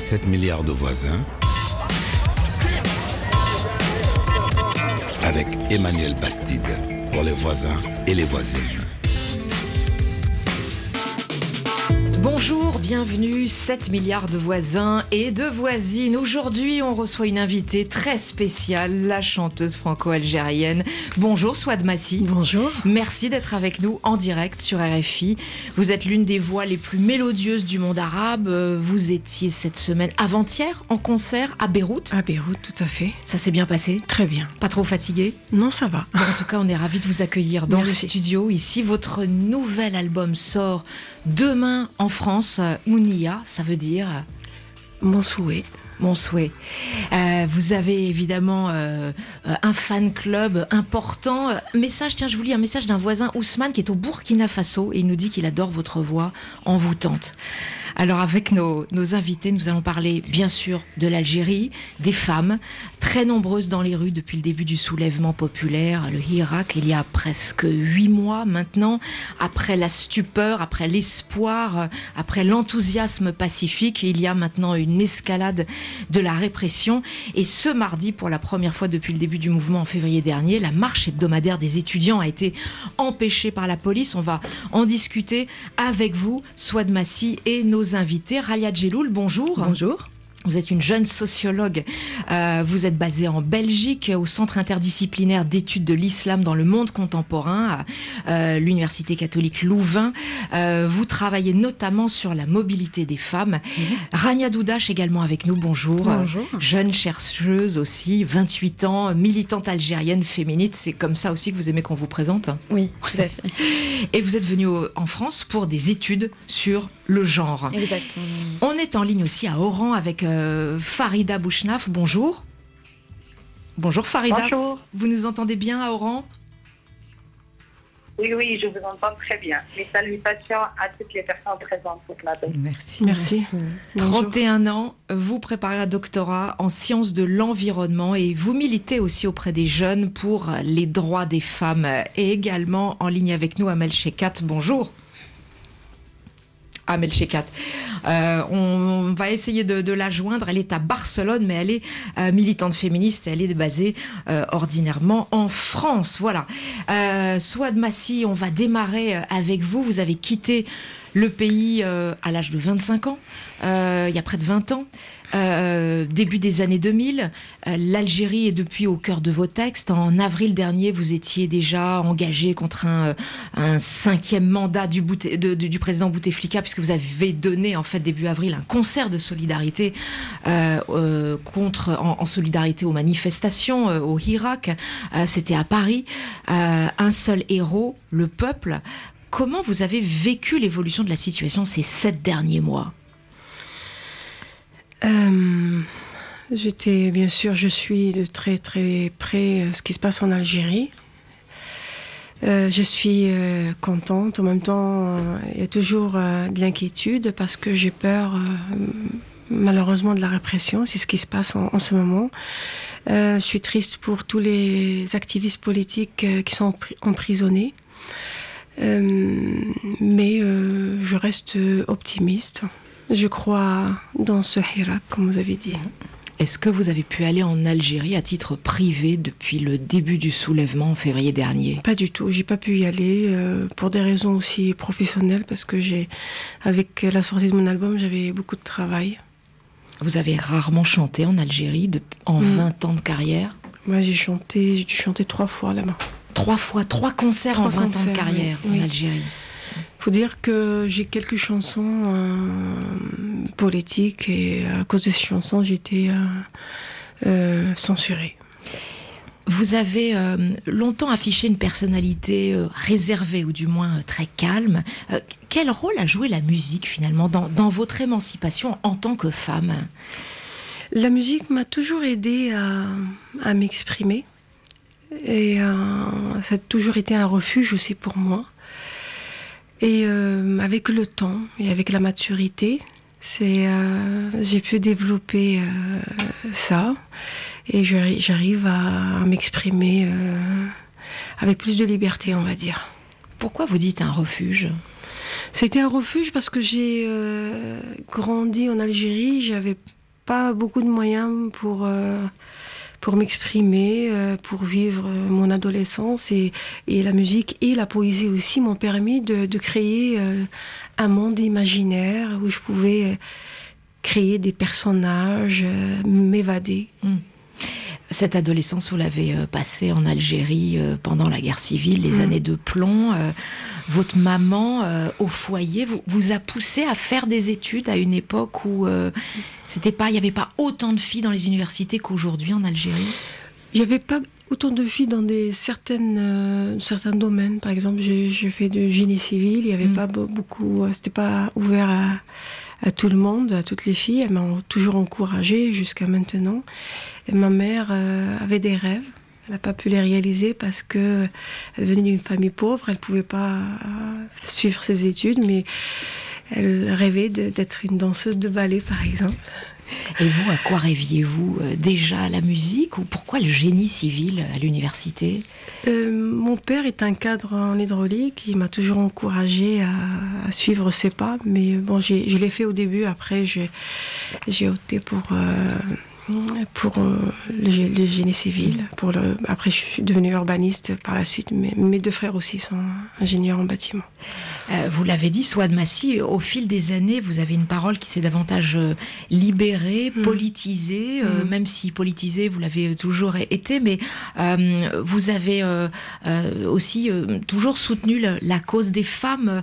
7 milliards de voisins avec Emmanuel Bastide pour les voisins et les voisines. Bonjour, bienvenue, 7 milliards de voisins et de voisines. Aujourd'hui, on reçoit une invitée très spéciale, la chanteuse franco-algérienne. Bonjour Swad Massi. Bonjour. Merci d'être avec nous en direct sur RFI. Vous êtes l'une des voix les plus mélodieuses du monde arabe. Vous étiez cette semaine, avant-hier, en concert à Beyrouth. À Beyrouth, tout à fait. Ça s'est bien passé? Très bien. Pas trop fatigué? Non, ça va. Bon, en tout cas, on est ravis de vous accueillir dans Merci. le studio ici. Votre nouvel album sort demain en France. Ounia, ça veut dire Mon souhait. mon souhait. Euh, vous avez évidemment euh, un fan club important. Message, tiens, je vous lis un message d'un voisin Ousmane qui est au Burkina Faso et il nous dit qu'il adore votre voix envoûtante. Alors avec nos, nos invités, nous allons parler bien sûr de l'Algérie, des femmes, très nombreuses dans les rues depuis le début du soulèvement populaire, le Hirak, il y a presque huit mois maintenant, après la stupeur, après l'espoir, après l'enthousiasme pacifique, il y a maintenant une escalade de la répression. Et ce mardi, pour la première fois depuis le début du mouvement en février dernier, la marche hebdomadaire des étudiants a été empêchée par la police. On va en discuter avec vous, Swad Massi et nos invités. Ralia Djeloul, bonjour. Bonjour. Vous êtes une jeune sociologue. Euh, vous êtes basée en Belgique, au Centre interdisciplinaire d'études de l'islam dans le monde contemporain, à euh, l'Université catholique Louvain. Euh, vous travaillez notamment sur la mobilité des femmes. Rania Doudache également avec nous. Bonjour. Bonjour. Jeune chercheuse aussi, 28 ans, militante algérienne féministe. C'est comme ça aussi que vous aimez qu'on vous présente? Oui, tout à fait. Et vous êtes venue en France pour des études sur le genre. Exactement. On est en ligne aussi à Oran avec euh, Farida Bouchnaf. Bonjour. Bonjour Farida. Bonjour. Vous nous entendez bien à Oran? Oui, oui, je vous entends très bien. Mes salutations à toutes les personnes présentes ce matin. Merci. Merci. Bonjour. 31 ans, vous préparez un doctorat en sciences de l'environnement et vous militez aussi auprès des jeunes pour les droits des femmes. Et également en ligne avec nous, Amel Shekat. Bonjour. Euh, on va essayer de, la joindre. Elle est à Barcelone, mais elle est euh, militante féministe. Elle est basée euh, ordinairement en France. Voilà. Swad Massi, on va démarrer avec vous. Vous avez quitté le pays à l'âge de 25 ans, il y a près de 20 ans. Euh, début des années 2000, euh, l'Algérie est depuis au cœur de vos textes. En avril dernier, vous étiez déjà engagé contre un, euh, un cinquième mandat du, président Bouteflika, puisque vous avez donné en fait début avril un concert de solidarité euh, euh, contre, en, solidarité aux manifestations au Irak. Euh, C'était à Paris. Un seul héros, le peuple. Comment vous avez vécu l'évolution de la situation ces sept derniers mois? Euh, J'étais, bien sûr, je suis de très très près euh, ce qui se passe en Algérie. Euh, je suis contente. En même temps, il y a toujours de l'inquiétude parce que j'ai peur, malheureusement, de la répression. C'est ce qui se passe en, ce moment. Je suis triste pour tous les activistes politiques qui sont empri- emprisonnés. Mais je reste optimiste. Je crois dans ce Hirak, comme vous avez dit. Est-ce que vous avez pu aller en Algérie à titre privé depuis le début du soulèvement en février dernier? Pas du tout, j'ai pas pu y aller euh, pour des raisons aussi professionnelles parce que j'ai, avec la sortie de mon album, j'avais beaucoup de travail. Vous avez rarement chanté en Algérie de- en Mm. 20 ans de carrière? Moi, j'ai chanté, j'ai dû chanter trois fois là-bas. Trois fois, trois concerts en Trois 20 ans de carrière oui, en oui. Algérie. Faut dire que j'ai quelques chansons euh, politiques et à cause de ces chansons, j'ai été euh, euh, censurée. Vous avez euh, longtemps affiché une personnalité euh, réservée, ou du moins euh, très calme. Euh, quel rôle a joué la musique finalement dans, dans votre émancipation en tant que femme? La musique m'a toujours aidée à, à m'exprimer. Et euh, ça a toujours été un refuge aussi pour moi. Et euh, avec le temps et avec la maturité, c'est, euh, j'ai pu développer euh, ça. Et j'arrive à, à m'exprimer avec plus de liberté, on va dire. Pourquoi vous dites un refuge? C'était un refuge parce que j'ai grandi en Algérie. J'avais pas beaucoup de moyens pour pour m'exprimer, euh, pour vivre mon adolescence et, et, la musique et la poésie aussi m'ont permis de, de créer un monde imaginaire où je pouvais créer des personnages, m'évader. Mm. Cette adolescence, vous l'avez euh, passée en Algérie euh, pendant la guerre civile, les mmh. années de plomb. Euh, votre maman, au foyer, vous, vous, a poussé à faire des études à une époque où c'était pas, il n'y avait pas autant de filles dans les universités qu'aujourd'hui en Algérie? Il n'y avait pas autant de filles dans des certaines, certains domaines. Par exemple, j'ai fait du génie civil. Il n'y avait mmh. pas beaucoup, c'était pas ouvert à à tout le monde, à toutes les filles. Elles m'ont toujours encouragée jusqu'à maintenant. Et ma mère euh, avait des rêves. Elle n'a pas pu les réaliser parce que elle venait d'une famille pauvre. Elle ne pouvait pas euh, suivre ses études, mais elle rêvait d'être une danseuse de ballet, par exemple. Et vous, à quoi rêviez-vous euh, déjà La musique ou pourquoi le génie civil à l'université? Euh, Mon père est un cadre en hydraulique. Il m'a toujours encouragé à, suivre ses pas. Mais bon, je l'ai fait au début. Après, j'ai opté pour. Euh, pour euh, le, génie civil. Pour le, après, je suis devenue urbaniste par la suite. Mais mes deux frères aussi sont ingénieurs en bâtiment. Euh, vous l'avez dit, Souad Massi, au fil des années, vous avez une parole qui s'est davantage euh, libérée, mm. politisée, mm. même si politisée, vous l'avez toujours été, mais vous avez aussi toujours soutenu la, cause des femmes.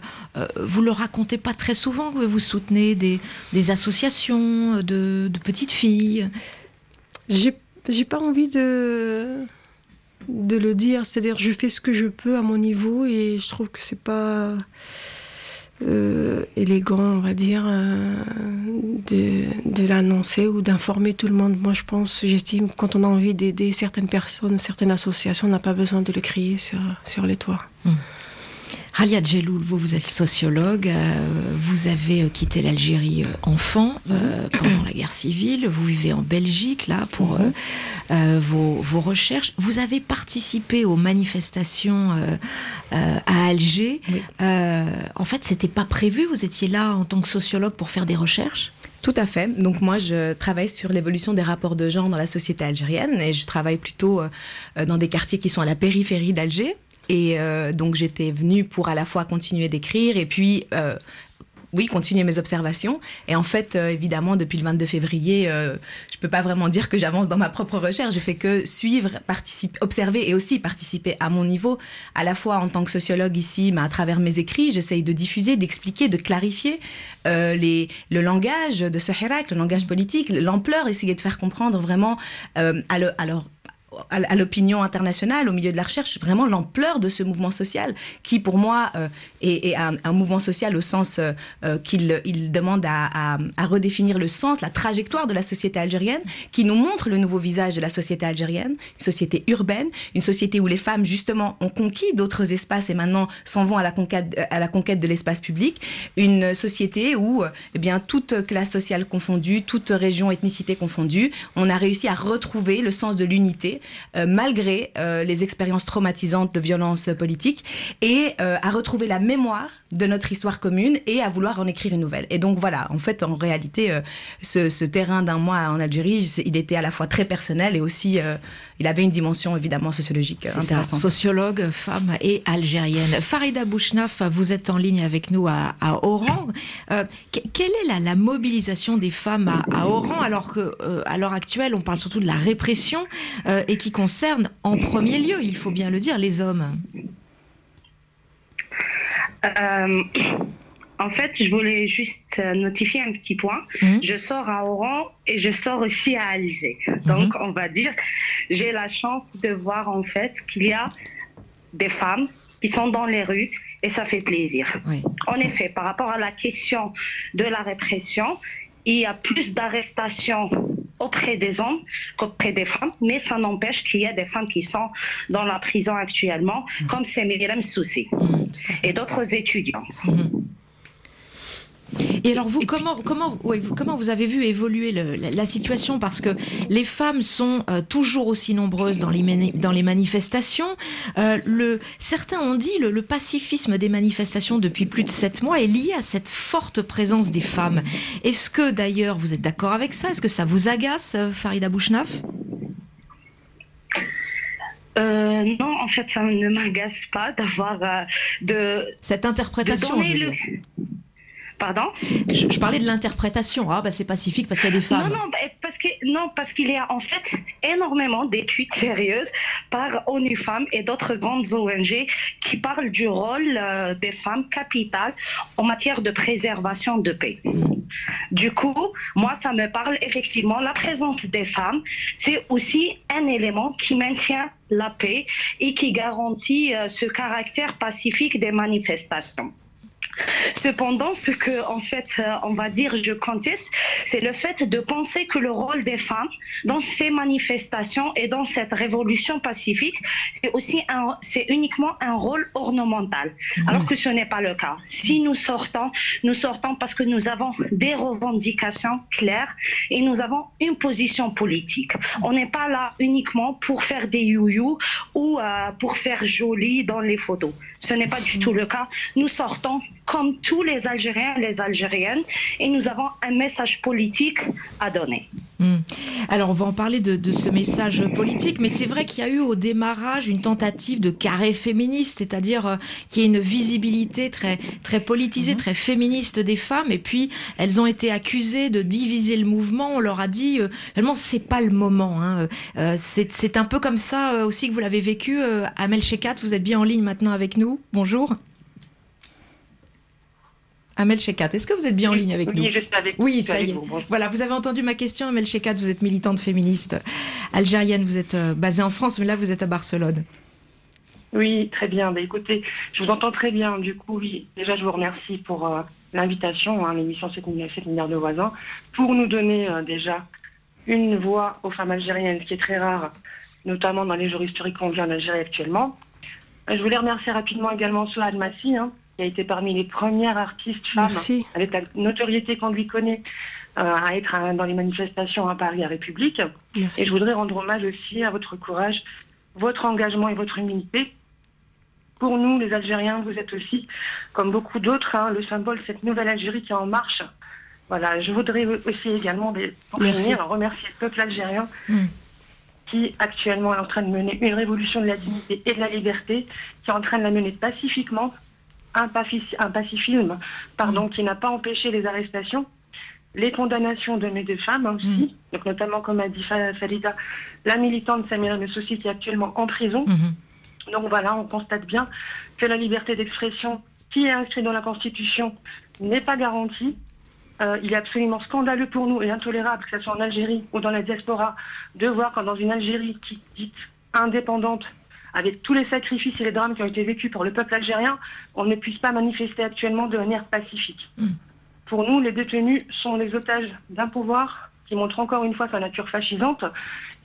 vous le racontez pas très souvent, que vous soutenez des, des associations de, de petites filles. J'ai pas envie de de le dire, c'est-à-dire je fais ce que je peux à mon niveau et je trouve que c'est pas euh, élégant, on va dire, euh, de, de l'annoncer ou d'informer tout le monde. Moi, je pense, j'estime, quand on a envie d'aider certaines personnes, certaines associations, on n'a pas besoin de le crier sur, sur les toits. Mmh. Ralia Djeloul, vous, vous êtes sociologue, euh, vous avez euh, quitté l'Algérie euh, enfant pendant la guerre civile, vous vivez en Belgique là pour vos, vos, recherches. Vous avez participé aux manifestations à Alger. en fait, c'était pas prévu, vous étiez là en tant que sociologue pour faire des recherches? Tout à fait. Donc moi, je travaille sur l'évolution des rapports de genre dans la société algérienne et je travaille plutôt dans des quartiers qui sont à la périphérie d'Alger. Et euh, donc j'étais venue pour à la fois continuer d'écrire et puis euh, oui, continuer mes observations. Et en fait, euh, évidemment, depuis le 22 février, je peux pas vraiment dire que j'avance dans ma propre recherche. Je fais que suivre, participer, observer et aussi participer à mon niveau, à la fois en tant que sociologue ici, mais à travers mes écrits, j'essaye de diffuser, d'expliquer, de clarifier les, le langage de ce Hirak, le langage politique, l'ampleur, essayer de faire comprendre vraiment à, à l'opinion internationale, au milieu de la recherche, vraiment l'ampleur de ce mouvement social, qui pour moi euh, est, un, mouvement social au sens euh, euh, qu'il il demande à, redéfinir le sens, la trajectoire de la société algérienne, qui nous montre le nouveau visage de la société algérienne, une société urbaine, une société où les femmes justement ont conquis d'autres espaces et maintenant s'en vont à la conquête, à la conquête de l'espace public, une société où eh bien toute classe sociale confondue, toute région, ethnicité confondue, on a réussi à retrouver le sens de l'unité euh, malgré euh, les expériences traumatisantes de violence politique, et euh, à retrouver la mémoire de notre histoire commune et à vouloir en écrire une nouvelle. Et donc voilà, en fait, en réalité, ce, terrain d'un mois en Algérie, il était à la fois très personnel et aussi, il avait une dimension évidemment sociologique intéressante. sociologue, femme et algérienne. Farida Bouchnaf, vous êtes en ligne avec nous à, Oran. quelle est la, mobilisation des femmes à, Oran alors que à l'heure actuelle, on parle surtout de la répression et qui concerne en premier lieu, il faut bien le dire, les hommes? Euh, en fait, je voulais juste notifier un petit point. Mmh. Je sors à Oran et je sors aussi à Alger. Mmh. Donc, on va dire, j'ai la chance de voir en fait qu'il y a des femmes qui sont dans les rues et ça fait plaisir. En effet, par rapport à la question de la répression, il y a plus d'arrestations auprès des hommes qu'auprès des femmes, mais ça n'empêche qu'il y a des femmes qui sont dans la prison actuellement, mm. comme c'est Myriam Soussi mm. et d'autres étudiantes. Mm. Et alors vous, comment, comment, vous, comment vous avez vu évoluer la, situation? Parce que les femmes sont euh, toujours aussi nombreuses dans les, dans les manifestations. Euh, le, certains ont dit le, le pacifisme des manifestations depuis plus de sept mois est lié à cette forte présence des femmes. Est-ce que d'ailleurs vous êtes d'accord avec ça? Est-ce que ça vous agace, euh, Farida Bouchnaf? Non, en fait, ça ne m'agace pas d'avoir de cette interprétation. De Pardon je, parlais de l'interprétation. Ah, bah, c'est pacifique parce qu'il y a des femmes. Non, non, bah, parce que non, parce qu'il y a en fait énormément d'études sérieuses par ONU Femmes et d'autres grandes ONG qui parlent du rôle euh, des femmes capitales en matière de préservation de paix. Du coup, moi, ça me parle effectivement. La présence des femmes, c'est aussi un élément qui maintient la paix et qui garantit euh, ce caractère pacifique des manifestations. Cependant, ce que, en fait, euh, on va dire, je conteste, c'est le fait de penser que le rôle des femmes dans ces manifestations et dans cette révolution pacifique, c'est aussi un, c'est uniquement un rôle ornemental. Alors que ce n'est pas le cas. Si nous sortons, nous sortons parce que nous avons des revendications claires et nous avons une position politique. On n'est pas là uniquement pour faire des you-you ou euh, pour faire joli dans les photos. Ce n'est pas du tout le cas. Nous sortons comme tous les Algériens et les Algériennes, et nous avons un message politique à donner. Hmm. Alors, on va en parler de, ce message politique, mais c'est vrai qu'il y a eu au démarrage une tentative de carré féministe, c'est-à-dire euh, qu'il y ait une visibilité très, très politisée, mhm. très féministe des femmes, et puis elles ont été accusées de diviser le mouvement. On leur a dit, euh, vraiment, c'est pas le moment. Hein. Euh, c'est un peu comme ça aussi que vous l'avez vécu. Amel Shekat, vous êtes bien en ligne maintenant avec nous. Bonjour. Amel Shekat, est-ce que vous êtes bien en ligne avec nous Oui, je suis avec Oui, ça y est. Voilà, vous avez entendu ma question, Amel Shekat, vous êtes militante féministe algérienne, vous êtes euh, basée en France, mais là vous êtes à Barcelone. Oui, très bien. Bah, écoutez, je vous entends très bien. Du coup, oui, déjà je vous remercie pour euh, l'invitation à hein, l'émission Séminaire de voisins, pour nous donner euh, déjà une voix aux femmes algériennes, qui est très rare, notamment dans les jours historiques qu'on vit en Algérie actuellement. Je voulais remercier rapidement également Souad Massi, hein, qui a été parmi les premières artistes femmes avec la notoriété qu'on lui connaît euh, à être dans les manifestations à Paris à République. Et je voudrais rendre hommage aussi à votre courage, votre engagement et votre humilité. Pour nous, les Algériens, vous êtes aussi, comme beaucoup d'autres, hein, le symbole de cette nouvelle Algérie qui est en marche. Voilà, je voudrais aussi également, pour finir, remercier le peuple algérien mm. qui actuellement est en train de mener une révolution de la dignité et de la liberté, qui est en train de la mener pacifiquement, un, pacifisme pardon, mm. qui n'a pas empêché les arrestations, les condamnations de mes deux femmes aussi, mm. donc notamment comme a dit Salida, la militante Samira Messossi qui est actuellement en prison. Mm-hmm. Donc voilà, on constate bien que la liberté d'expression qui est inscrite dans la Constitution n'est pas garantie. Euh, il est absolument scandaleux pour nous et intolérable, que ce soit en Algérie ou dans la diaspora, de voir quand dans une Algérie qui dit indépendante, avec tous les sacrifices et les drames qui ont été vécus pour le peuple algérien, on ne puisse pas manifester actuellement de manière pacifique. Mm. Pour nous, les détenus sont les otages d'un pouvoir qui montre encore une fois sa nature fascisante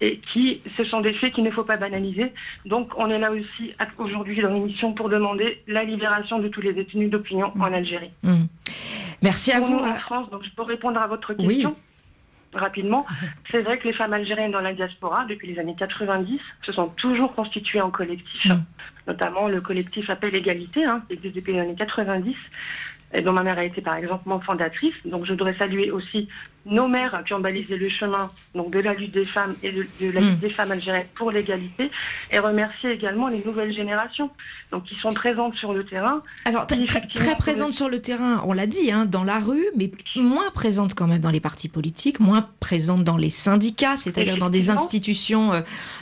et qui, ce sont des faits qu'il ne faut pas banaliser. Donc, on est là aussi aujourd'hui dans l'émission pour demander la libération de tous les détenus d'opinion en mm. Algérie. Mm. Merci à vous. en France, donc je peux répondre à votre question rapidement. C'est vrai que les femmes algériennes dans la diaspora, depuis les années 90, se sont toujours constituées en collectif, mm. notamment le collectif Appel Égalité, hein, qui existe depuis les années 90, et dont ma mère a été par exemple membre fondatrice. Donc je voudrais saluer aussi nos mères qui ont balisé le chemin donc de la lutte des femmes et de, la lutte mm. des femmes algériennes pour l'égalité et remercier également les nouvelles générations donc qui sont présentes sur le terrain. Alors très, très présentes sur le terrain, on l'a dit, hein, dans la rue, mais moins présentes quand même dans les partis politiques, moins présentes dans les syndicats, c'est-à-dire dans des institutions euh,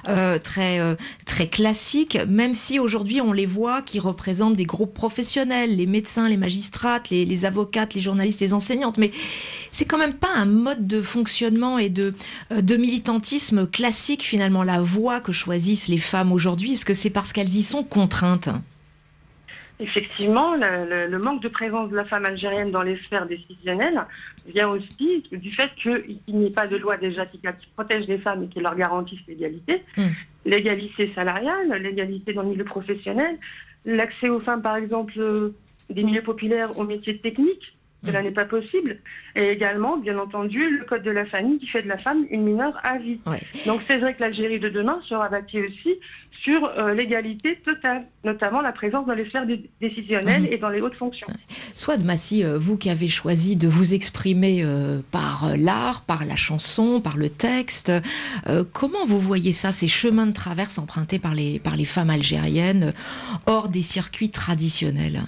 euh, très euh, très classiques, même si aujourd'hui on les voit qui représentent des groupes professionnels, les médecins, les magistrates, les, les avocates, les journalistes, les enseignantes, mais c'est quand même pas un mode de fonctionnement et de, euh, de militantisme classique finalement, la voie que choisissent les femmes aujourd'hui Est-ce que c'est parce qu'elles y sont contraintes? Effectivement, le, manque de présence de la femme algérienne dans les sphères décisionnelles vient aussi du fait qu'il n'y ait pas de loi déjà qui, protège les femmes et qui leur garantisse l'égalité. Hmm. L'égalité salariale, l'égalité dans le milieu professionnel, l'accès aux femmes, par exemple, des milieux populaires aux métiers techniques, Cela mm. n'est pas possible. Et également, bien entendu, le code de la famille qui fait de la femme une mineure à vie. Donc c'est vrai que l'Algérie de demain sera bâtie aussi sur euh, l'égalité totale, notamment la présence dans les sphères décisionnelles mm. et dans les hautes fonctions. Soit Massi, euh, vous qui avez choisi de vous exprimer euh, par l'art, par la chanson, par le texte, comment vous voyez ça, ces chemins de traverse empruntés par les, par les femmes algériennes hors des circuits traditionnels?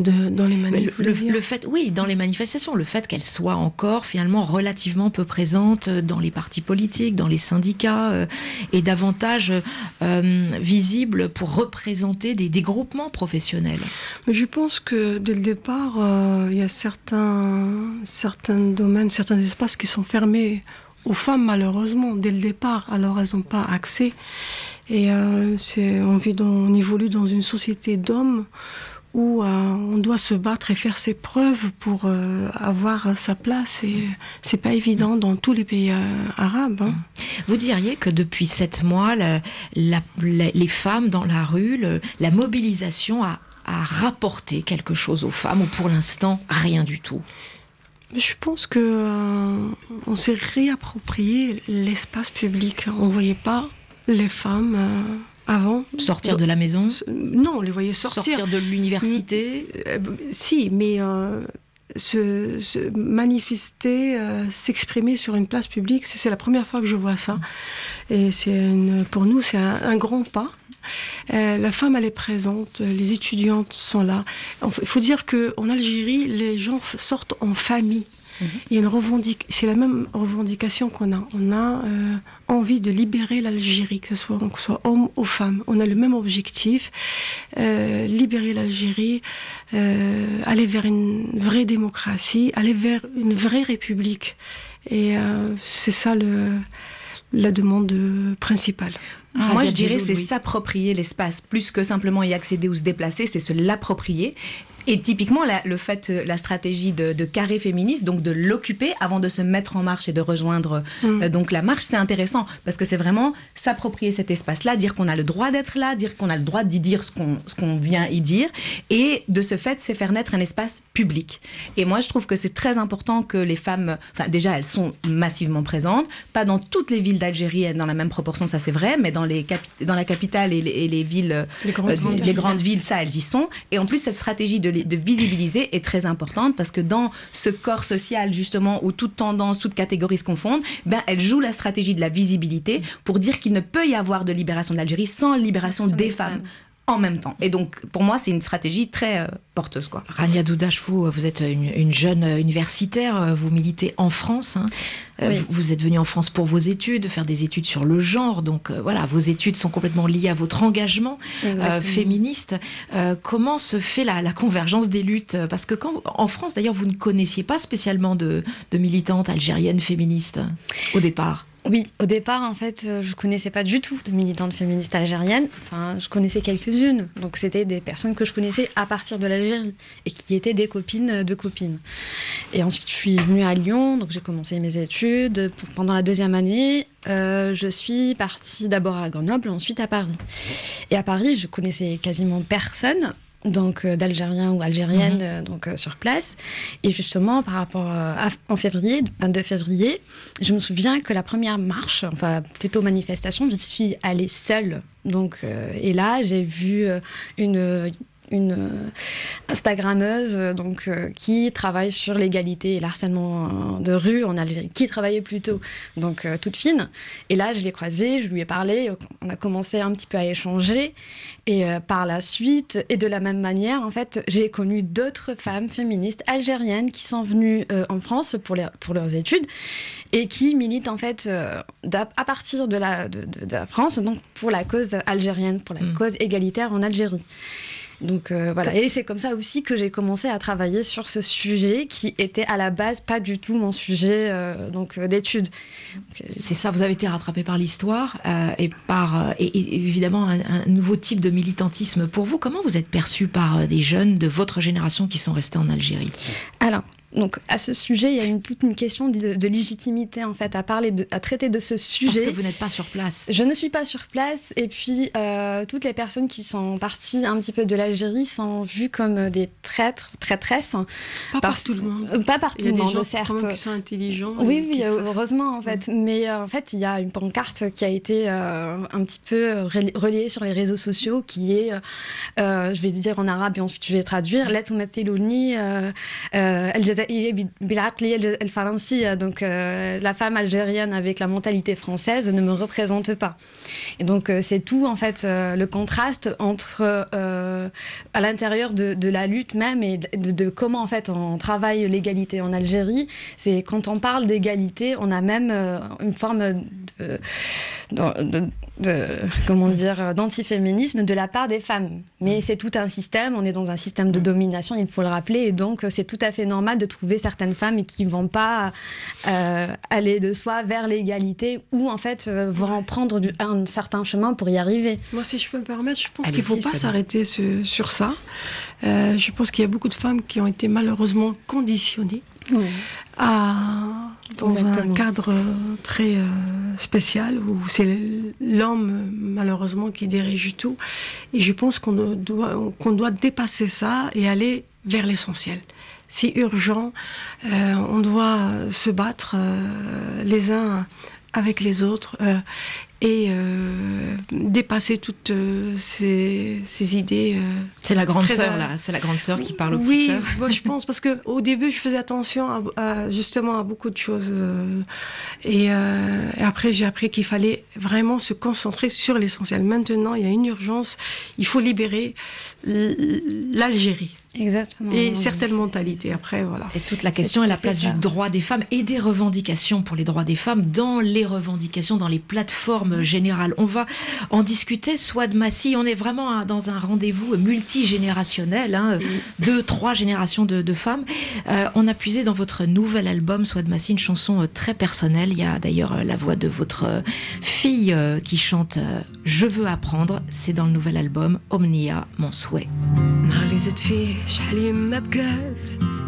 De, dans les manifestations. Le, fait, oui, dans les manifestations, le fait qu'elles soient encore finalement relativement peu présentes dans les partis politiques, dans les syndicats, euh, et davantage euh, visibles pour représenter des, des, groupements professionnels. Je pense que dès le départ, il y a certains, certains domaines, certains espaces qui sont fermés aux femmes malheureusement dès le départ. Alors elles n'ont pas accès. Et euh, on, vit on évolue dans une société d'hommes où euh, on doit se battre et faire ses preuves pour euh, avoir sa place. Et c'est pas évident dans tous les pays arabes. Hein. Vous diriez que depuis sept mois, les femmes dans la rue, la mobilisation a, a rapporté quelque chose aux femmes ou pour l'instant rien du tout? Je pense que on s'est réapproprié l'espace public. On ne voyait pas les femmes euh, avant. Sortir de la maison Non, on les voyait sortir. Sortir de l'université euh, Si, mais euh, se, manifester, s'exprimer sur une place publique, c'est la première fois que je vois ça. Et c'est pour nous, c'est un, grand pas. la femme, elle est présente, les étudiantes sont là. Il faut dire qu'en Algérie, les gens sortent en famille. Il y a une revendication, c'est la même revendication qu'on a. On a euh, envie de libérer l'Algérie, que ce soit, que soit homme ou femme. On a le même objectif, euh, libérer l'Algérie, euh, aller vers une vraie démocratie, aller vers une vraie république. Et c'est ça le, la demande principale. Moi, je dirais c'est s'approprier l'espace, plus que simplement y accéder ou se déplacer, c'est se l'approprier et typiquement, le fait, euh, la stratégie de, carré féministe, donc de l'occuper avant de se mettre en marche et de rejoindre mm. euh, donc la marche, c'est intéressant parce que c'est vraiment s'approprier cet espace-là, dire qu'on a le droit d'être là, dire qu'on a le droit d'y dire ce qu'on ce qu'on vient y dire, et de ce fait, c'est faire naître un espace public. Et moi, je trouve que c'est très important que les femmes, enfin déjà, elles sont massivement présentes, pas dans toutes les villes d'Algérie dans la même proportion, ça c'est vrai, mais dans les dans la capitale et les, villes, les grandes, euh, les grandes villes, ça, elles y sont. Et en plus, cette stratégie de de, visibiliser est très importante parce que dans ce corps social, justement, où toute tendance, toute catégorie se confondent, ben, elle joue la stratégie de la visibilité pour dire qu'il ne peut y avoir de libération de l'Algérie sans libération des femmes en même temps. Et donc, pour moi, c'est une stratégie très euh, porteuse. Quoi. Rania Doudache, vous, vous êtes une, jeune universitaire, euh, vous militez en France. Hein. Euh, vous, êtes venue en France pour vos études, faire des études sur le genre. Donc, voilà, vos études sont complètement liées à votre engagement féministe. comment se fait la, convergence des luttes? Parce que quand, en France, d'ailleurs, vous ne connaissiez pas spécialement de, de militantes algériennes féministes au départ. Oui, au départ, en fait, euh, je connaissais pas du tout de militantes féministes algériennes. Enfin, je connaissais quelques-unes. Donc, c'était des personnes que je connaissais à partir de l'Algérie et qui étaient des copines de copines. Et ensuite, je suis venue à Lyon, donc j'ai commencé mes études. Pendant la deuxième année, euh, je suis partie d'abord à Grenoble, ensuite à Paris. Et à Paris, je connaissais quasiment personne donc euh, d'Algériens ou Algériennes mhm. euh, donc euh, sur place. Et justement, par rapport à, en février, 22 février, je me souviens que la première marche, enfin plutôt manifestation, je suis allée seule. Donc, et là, j'ai vu une une euh, Instagrammeuse euh, donc, euh, qui travaille sur l'égalité et l'harcèlement de rue en Algérie, qui travaillait plutôt donc toute fine. Et là, je l'ai croisée, je lui ai parlé, on a commencé un petit peu à échanger. Et par la suite, et de la même manière, en fait, j'ai connu d'autres femmes féministes algériennes qui sont venues en France pour, les, pour leurs études et qui militent en fait à partir de la, de, la France donc pour la cause algérienne, pour la mm. cause égalitaire en Algérie. Donc euh, voilà, et c'est comme ça aussi que j'ai commencé à travailler sur ce sujet qui était à la base pas du tout mon sujet euh, donc euh, d'études. C'est ça, vous avez été rattrapé par l'histoire et par et, évidemment un, nouveau type de militantisme pour vous. Comment vous êtes perçu par des jeunes de votre génération qui sont restés en Algérie? Alors donc à ce sujet, il y a une, toute une question de, légitimité en fait à parler, de, à traiter de ce sujet. Parce que vous n'êtes pas sur place. Je ne suis pas sur place et puis euh, toutes les personnes qui sont parties un petit peu de l'Algérie sont vues comme des traîtres, traîtresses. Pas par tout le monde. Euh, pas par tout le monde, certes. Qui sont intelligents. Oui, oui, heureusement en fait. Mais euh, en fait, il y a une pancarte qui a été un petit peu reliée sur les réseaux sociaux qui est, je vais dire en arabe et ensuite je vais traduire, Let donc euh, la femme algérienne avec la mentalité française ne me représente pas. Et donc euh, c'est tout en fait euh, le contraste entre à l'intérieur de, la lutte même et de, comment en fait on travaille l'égalité en Algérie. C'est quand on parle d'égalité, on a même une forme de de comment dire d'antiféminisme de la part des femmes. Mais c'est tout un système, on est dans un système de domination, il faut le rappeler, et donc c'est tout à fait normal de trouver certaines femmes qui vont pas euh, aller de soi vers l'égalité ou en fait euh, vont prendre du, un certain chemin pour y arriver. Moi, si je peux me permettre, je pense qu'il ne faut pas s'arrêter sur, ça. Euh, je pense qu'il y a beaucoup de femmes qui ont été malheureusement conditionnées à dans un cadre très euh, spécial où c'est l'homme malheureusement qui dirige tout. Et je pense qu'on doit, qu'on doit dépasser ça et aller vers l'essentiel. C'est urgent, euh, on doit se battre euh, les uns avec les autres et euh, dépasser toutes euh, ces, ces, idées. Euh, c'est la grande sœur là, c'est la grande sœur qui parle aux oui, petites sœurs. Oui, je pense parce que au début je faisais attention à, justement à beaucoup de choses et, et, après j'ai appris qu'il fallait vraiment se concentrer sur l'essentiel. Maintenant il y a une urgence, il faut libérer l'Algérie. Exactement. Et certaines mentalités, après, voilà. Et toute la question est la place du droit des femmes et des revendications pour les droits des femmes dans les revendications, dans les plateformes générales. On va en discuter, soit de Massy, on est vraiment dans un rendez-vous multigénérationnel, hein, deux, trois générations de, femmes. Euh, on a puisé dans votre nouvel album, soit de Massy, une chanson euh, très personnelle. Il y a d'ailleurs euh, la voix de votre fille qui chante Je veux apprendre. C'est dans le nouvel album Omnia, mon souhait. شحال يما بكات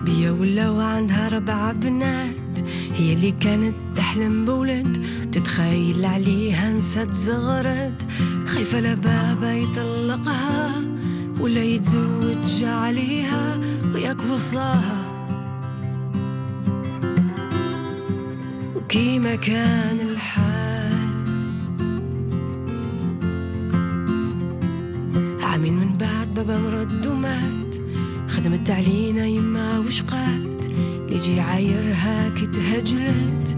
بيا ولا وعندها ربع بنات. هي اللي كانت تحلم بولد تتخيل عليها نسات زغرت خايفة لبابا يطلقها. ولا يتزوج عليها. وياك وصاها. وكيما كان الحال. عامين من بعد بابا مرد ومات. خدمت علينا يما وشقات. يجي عايرها كي تهجلت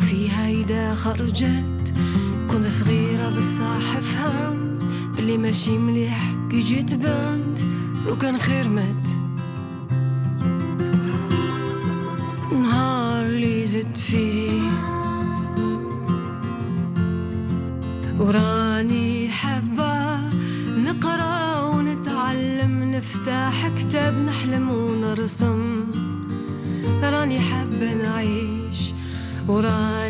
فيها إذا خرجت. كنت صغيرة بصح فهمت بلي ماشي مليح كي جيت بنت. لو كان خير مات. what I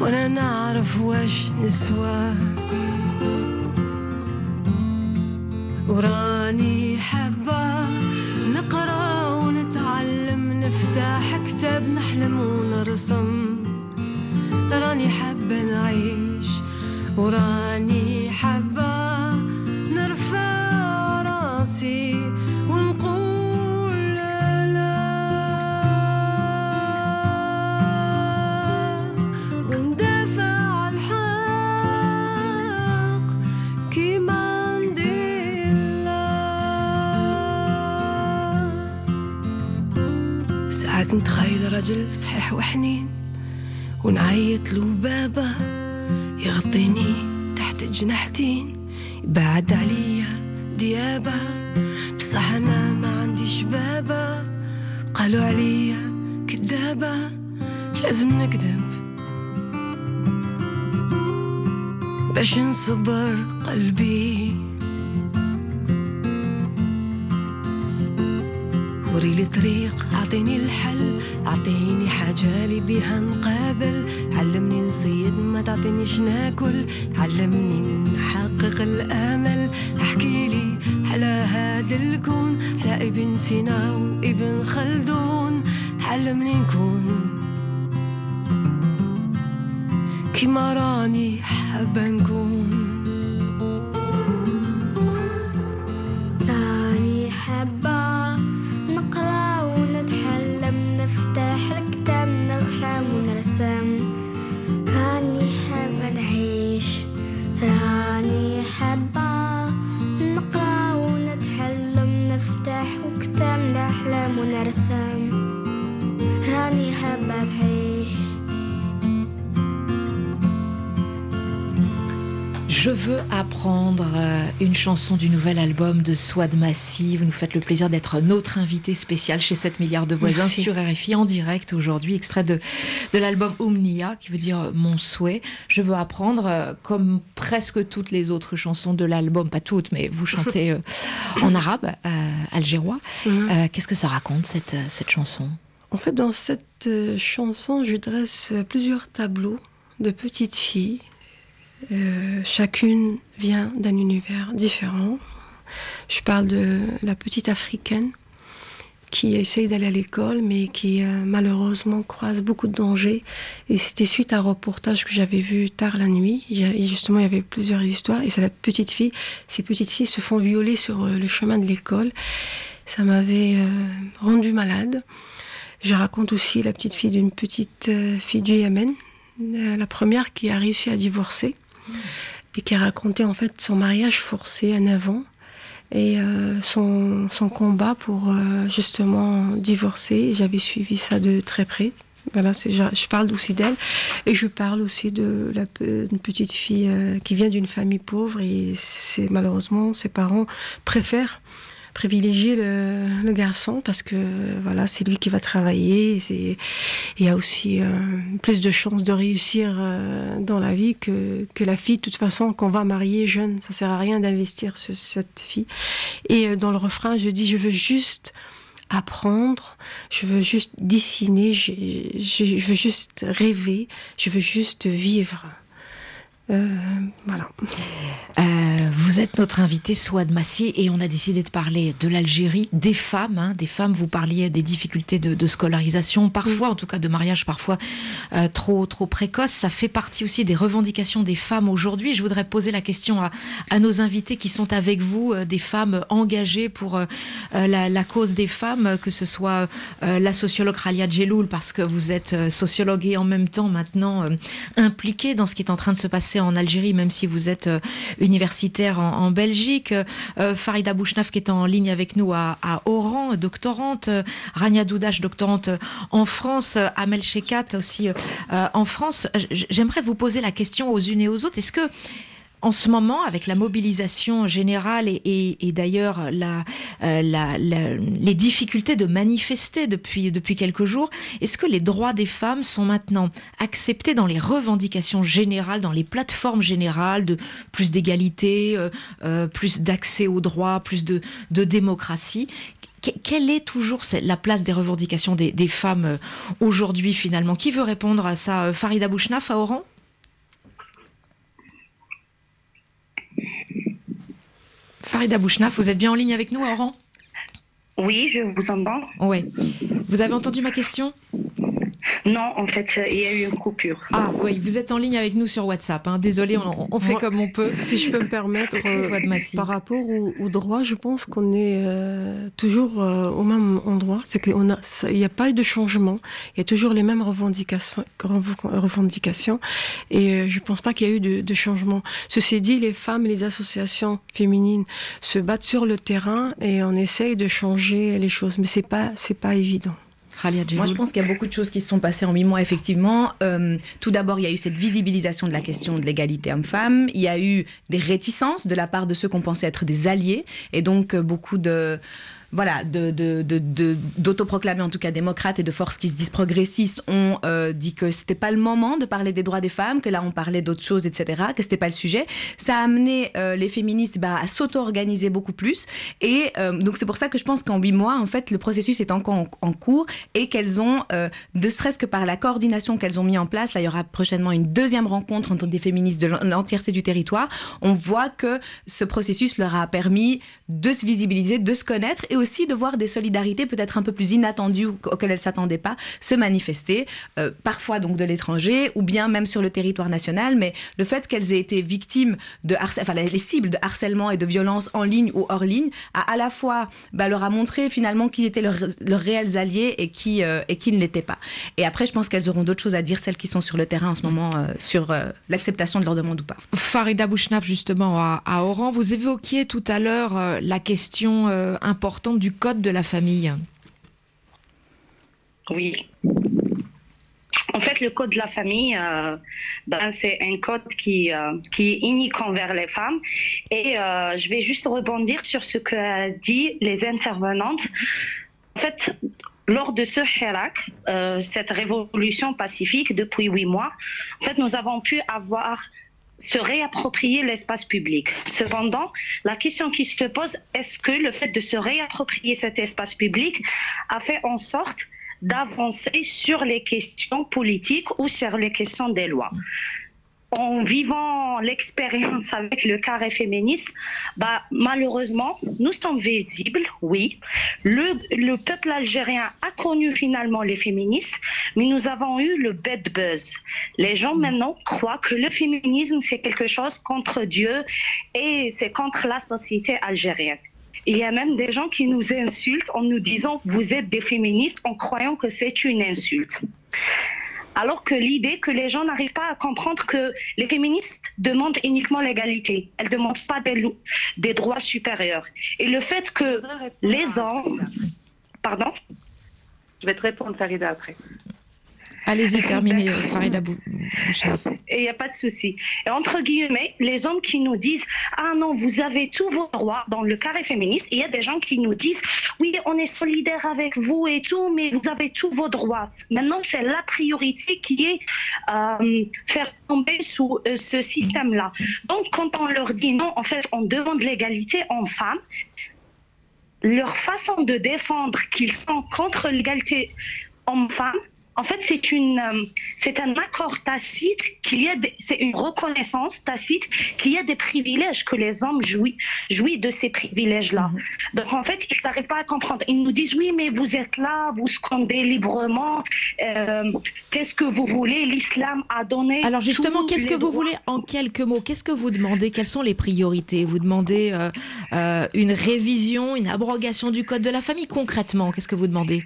وأنا نعرف واش نسوى. وراني حابة نقرأ ونتعلم نفتح كتاب نحلم ونرسم. راني حبة نعيش وراني راجل صحيح وحنين ونعيط له بابا يغطيني تحت جناحتين. بعد عليا ديابة بصح أنا ما عنديش بابا. قالوا عليا كدابة لازم نكذب. باش نصبر قلبي. وريلي طريق أعطيني الحل. أعطيني حاجة لي بيها نقابل علمني نصيد ما تعطينيش ناكل علمني نحقق الأمل احكي لي على هذا الكون. على ابن سينا وابن خلدون. علمني نكون كيما راني حابة نكون. Je veux apprendre euh, une chanson du nouvel album de Swad Massy. Vous nous faites le plaisir d'être notre invité spécial chez 7 milliards de voisins Merci. sur RFI en direct aujourd'hui, extrait de, de l'album Omnia, qui veut dire mon souhait. Je veux apprendre, euh, comme presque toutes les autres chansons de l'album, pas toutes, mais vous chantez euh, en arabe, euh, algérois. Euh, Qu'est-ce que ça raconte cette, cette chanson? En fait, dans cette chanson, je dresse plusieurs tableaux de petites filles. Euh, chacune vient d'un univers différent. Je parle de la petite africaine qui essaye d'aller à l'école, mais qui euh, malheureusement croise beaucoup de dangers. Et c'était suite à un reportage que j'avais vu tard la nuit. Justement, il y avait plusieurs histoires. Et c'est la petite fille. Ces petites filles se font violer sur euh, le chemin de l'école. Ça m'avait euh, rendu malade. Je raconte aussi la petite fille d'une petite fille du Yémen, la première qui a réussi à divorcer et qui a raconté en fait son mariage forcé à 9 ans et euh, son, son combat pour euh, justement divorcer. J'avais suivi ça de très près. Voilà, je, parle aussi d'elle et je parle aussi de la une petite fille euh, qui vient d'une famille pauvre et malheureusement ses parents préfèrent privilégier le, garçon parce que voilà c'est lui qui va travailler il a aussi euh, plus de chances de réussir euh, dans la vie que, que la fille de toute façon qu'on va marier jeune ça sert à rien d'investir sur cette fille et euh, dans le refrain je dis je veux juste apprendre, je veux juste dessiner, je veux juste rêver, je veux juste vivre. Euh, voilà. Euh, vous êtes notre invité Souad Massi et on a décidé de parler de l'Algérie, des femmes, hein, des femmes. Vous parliez des difficultés de, de scolarisation, parfois, en tout cas de mariage, parfois euh, trop trop précoce. Ça fait partie aussi des revendications des femmes aujourd'hui. Je voudrais poser la question à, à nos invités qui sont avec vous, des femmes engagées pour la, la cause des femmes, que ce soit la sociologue Ralia Djeloul, parce que vous êtes sociologue et en même temps maintenant impliquée dans ce qui est en train de se passer en Algérie, même si vous êtes euh, universitaire en, Belgique. Euh, Farida Bouchnaf qui est en ligne avec nous à, à Oran, doctorante. Rania Doudache, doctorante euh, en France. Amel Shekat aussi en France. J'aimerais vous poser la question aux unes et aux autres. Est-ce que en ce moment, avec la mobilisation générale et, et- et d'ailleurs la, euh, la- la- les difficultés de manifester depuis, depuis quelques jours, est-ce que les droits des femmes sont maintenant acceptés dans les revendications générales, dans les plateformes générales de plus d'égalité, euh, euh, plus d'accès aux droits, plus de, de démocratie? Que- quelle est toujours la place des revendications des, des femmes euh, aujourd'hui finalement? Qui veut répondre à ça? Farida Bouchnaf à Oran Farida Bouchnaf, vous êtes bien en ligne avec nous Oran? Oui, je vous entends. Oui. Vous avez entendu ma question? Non, en fait, il y a eu une coupure. Ah oui, vous êtes en ligne avec nous sur WhatsApp. Hein. Désolé, on, on fait Moi, comme on peut. Si je peux me permettre, euh, par rapport au, au droit, je pense qu'on est euh, toujours euh, au même endroit. C'est qu'il n'y a pas eu de changement. Il y a toujours les mêmes revendications. rev- revendications et euh, je ne pense pas qu'il y a eu de, de changement. Ceci dit, les femmes et les associations féminines se battent sur le terrain et on essaye de changer les choses. Mais ce n'est pas, c'est pas évident. Moi, je pense qu'il y a beaucoup de choses qui se sont passées en huit mois, effectivement. Euh, tout d'abord, il y a eu cette visibilisation de la question de l'égalité homme-femme. Il y a eu des réticences de la part de ceux qu'on pensait être des alliés, et donc euh, beaucoup de voilà, d'autoproclamer de, de, en tout cas démocrates et de forces qui se disent progressistes ont euh, dit que c'était pas le moment de parler des droits des femmes, que là on parlait d'autres choses, etc., que c'était pas le sujet. Ça a amené euh, les féministes bah, à s'auto-organiser beaucoup plus. Et euh, donc c'est pour ça que je pense qu'en huit mois, en fait, le processus est encore en, cours et qu'elles ont, ne serait-ce que par la coordination qu'elles ont mis en place, là il y aura prochainement une deuxième rencontre entre des féministes de l'entièreté du territoire, on voit que ce processus leur a permis de se visibiliser, de se connaître aussi de voir des solidarités peut-être un peu plus inattendues auxquelles elles s'attendaient pas se manifester, euh, parfois donc de l'étranger ou bien même sur le territoire national. Mais le fait qu'elles aient été victimes de enfin les cibles de harcèlement et de violence en ligne ou hors ligne, a à la fois bah, leur a montré finalement qui étaient leurs, réels alliés et qui euh, et qui ne l'étaient pas. Et après, je pense qu'elles auront d'autres choses à dire, celles qui sont sur le terrain en ce moment, euh, sur l'acceptation de leur demande ou pas. Farida Bouchnaf, justement, à Oran, vous évoquiez tout à l'heure la question importante du code de la famille Oui. En fait, le code de la famille, euh, ben, c'est un code qui, euh, qui est unique envers les femmes. Et euh, je vais juste rebondir sur ce que dit les intervenantes. En fait, lors de ce Hirak, cette révolution pacifique depuis huit mois, en fait, nous avons pu avoir se réapproprier l'espace public. Cependant, la question qui se pose, est-ce que le fait de se réapproprier cet espace public a fait en sorte d'avancer sur les questions politiques ou sur les questions des lois? En vivant l'expérience avec le carré féministe, bah, malheureusement, nous sommes visibles, oui. Le, le, peuple algérien a connu finalement les féministes, mais nous avons eu le bad buzz. Les gens maintenant croient que le féminisme, c'est quelque chose contre Dieu et c'est contre la société algérienne. Il y a même des gens qui nous insultent en nous disant vous êtes des féministes en croyant que c'est une insulte. Alors que l'idée que les gens n'arrivent pas à comprendre que les féministes demandent uniquement l'égalité, elles ne demandent pas des, des droits supérieurs. Et le fait que les hommes... Pardon? Je vais te répondre, Farida, après. Allez-y, terminez, euh, Farida Et il n'y a pas de souci. Et entre guillemets, les hommes qui nous disent Ah non, vous avez tous vos droits dans le carré féministe, il y a des gens qui nous disent Oui, on est solidaire avec vous et tout, mais vous avez tous vos droits. Maintenant, c'est la priorité qui est euh, faire tomber sous euh, ce système-là. Donc, quand on leur dit non, en fait, on demande l'égalité en femmes, leur façon de défendre qu'ils sont contre l'égalité homme-femme, en fait, c'est une, euh, c'est un accord tacite qu'il y a, c'est une reconnaissance tacite qu'il y a des privilèges que les hommes jouissent, jouissent de ces privilèges-là. Mhm. Donc en fait, ils n'arrivent pas à comprendre. Ils nous disent oui, mais vous êtes là, vous scandez librement. Euh, qu'est-ce que vous voulez L'islam a donné. Alors justement, qu'est-ce que vous voulez en quelques mots? Qu'est-ce que vous demandez? Quelles sont les priorités? Vous demandez euh, une révision, une abrogation du code de la famille concrètement? Qu'est-ce que vous demandez?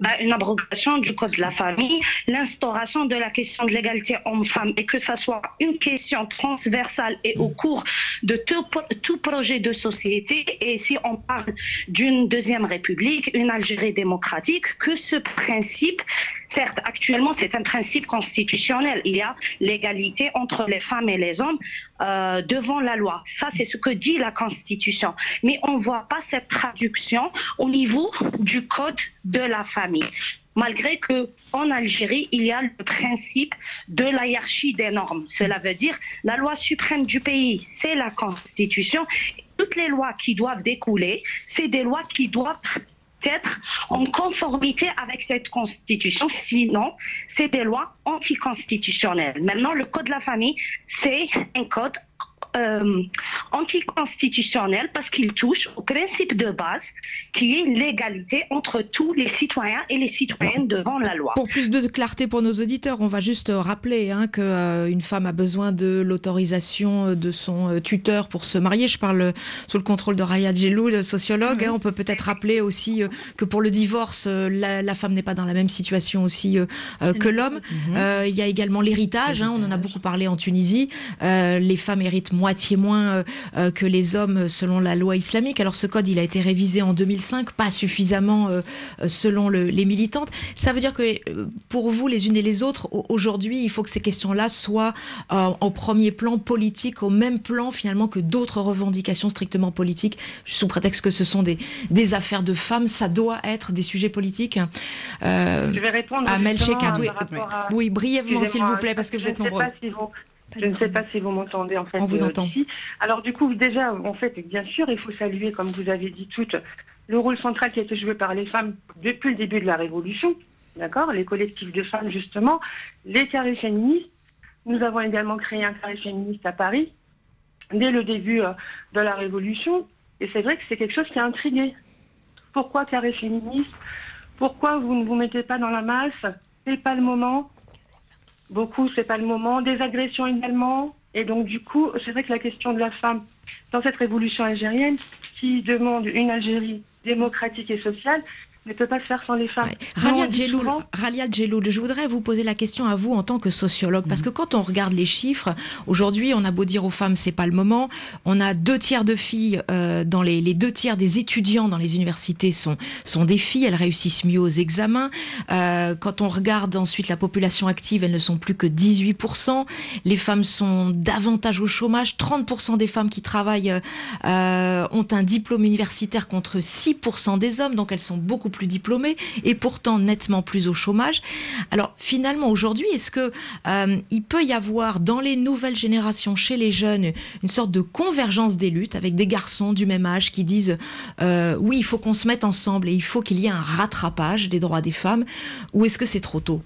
Bah, une abrogation du code de la famille, l'instauration de la question de l'égalité homme-femme et que ça soit une question transversale et au cours de tout, tout projet de société. Et si on parle d'une deuxième république, une Algérie démocratique, que ce principe, certes, actuellement, c'est un principe constitutionnel. Il y a l'égalité entre les femmes et les hommes euh, devant la loi. Ça, c'est ce que dit la Constitution. Mais on ne voit pas cette traduction au niveau du code de la famille. Malgré que en Algérie, il y a le principe de la hiérarchie des normes. Cela veut dire la loi suprême du pays, c'est la Constitution. Toutes les lois qui doivent découler, c'est des lois qui doivent être en conformité avec cette constitution, sinon c'est des lois anticonstitutionnelles. Maintenant, le code de la famille, c'est un code euh, anticonstitutionnel parce qu'il touche au principe de base qui est l'égalité entre tous les citoyens et les citoyennes devant la loi. Pour plus de clarté pour nos auditeurs, on va juste rappeler hein, qu'une euh, femme a besoin de l'autorisation de son euh, tuteur pour se marier. Je parle sous le contrôle de Raya Djelou, le sociologue. Hein. On peut peut-être rappeler aussi que pour le divorce, la, femme n'est pas dans la même situation aussi que l'homme. Mhm. Il y a également l'héritage. Hein, on en a beaucoup parlé en Tunisie. les femmes héritent moitié moins que les hommes selon la loi islamique. Alors ce code, il a été révisé en 2005, pas suffisamment selon les militantes. Ça veut dire que pour vous, les unes et les autres, aujourd'hui, il faut que ces questions-là soient en premier plan politique, au même plan finalement que d'autres revendications strictement politiques, sous prétexte que ce sont des, des affaires de femmes, ça doit être des sujets politiques. Euh, je vais répondre à Melcheka. Oui, oui, brièvement s'il vous plaît, parce que vous êtes nombreux. Je ne sais pas si vous m'entendez en fait. On vous euh, entend. Alors du coup, déjà, en fait, bien sûr, il faut saluer, comme vous avez dit toutes, le rôle central qui a été joué par les femmes depuis le début de la Révolution. D'accord Les collectifs de femmes, justement, les carrés féministes. Nous avons également créé un carré féministe à Paris dès le début euh, de la Révolution. Et c'est vrai que c'est quelque chose qui a intrigué. Pourquoi carré féministe? Pourquoi vous ne vous mettez pas dans la masse? C'est pas le moment. Beaucoup, c'est pas le moment. Des agressions également. Et donc, du coup, c'est vrai que la question de la femme dans cette révolution algérienne, qui demande une Algérie démocratique et sociale, ne peut pas se faire sans les femmes. Ralia, Djeloul, je voudrais vous poser la question à vous en tant que sociologue, parce que quand on regarde les chiffres, aujourd'hui, on a beau dire aux femmes, c'est pas le moment, on a deux tiers de filles, euh, dans les, les, deux tiers des étudiants dans les universités sont, sont des filles, elles réussissent mieux aux examens. Euh, quand on regarde ensuite la population active, elles ne sont plus que 18%. Les femmes sont davantage au chômage. 30% des femmes qui travaillent euh, ont un diplôme universitaire contre 6% des hommes, donc elles sont beaucoup plus diplômés et pourtant nettement plus au chômage. Alors finalement aujourd'hui, est-ce que euh, il peut y avoir dans les nouvelles générations, chez les jeunes, une sorte de convergence des luttes avec des garçons du même âge qui disent euh, oui, il faut qu'on se mette ensemble et il faut qu'il y ait un rattrapage des droits des femmes, ou est-ce que c'est trop tôt?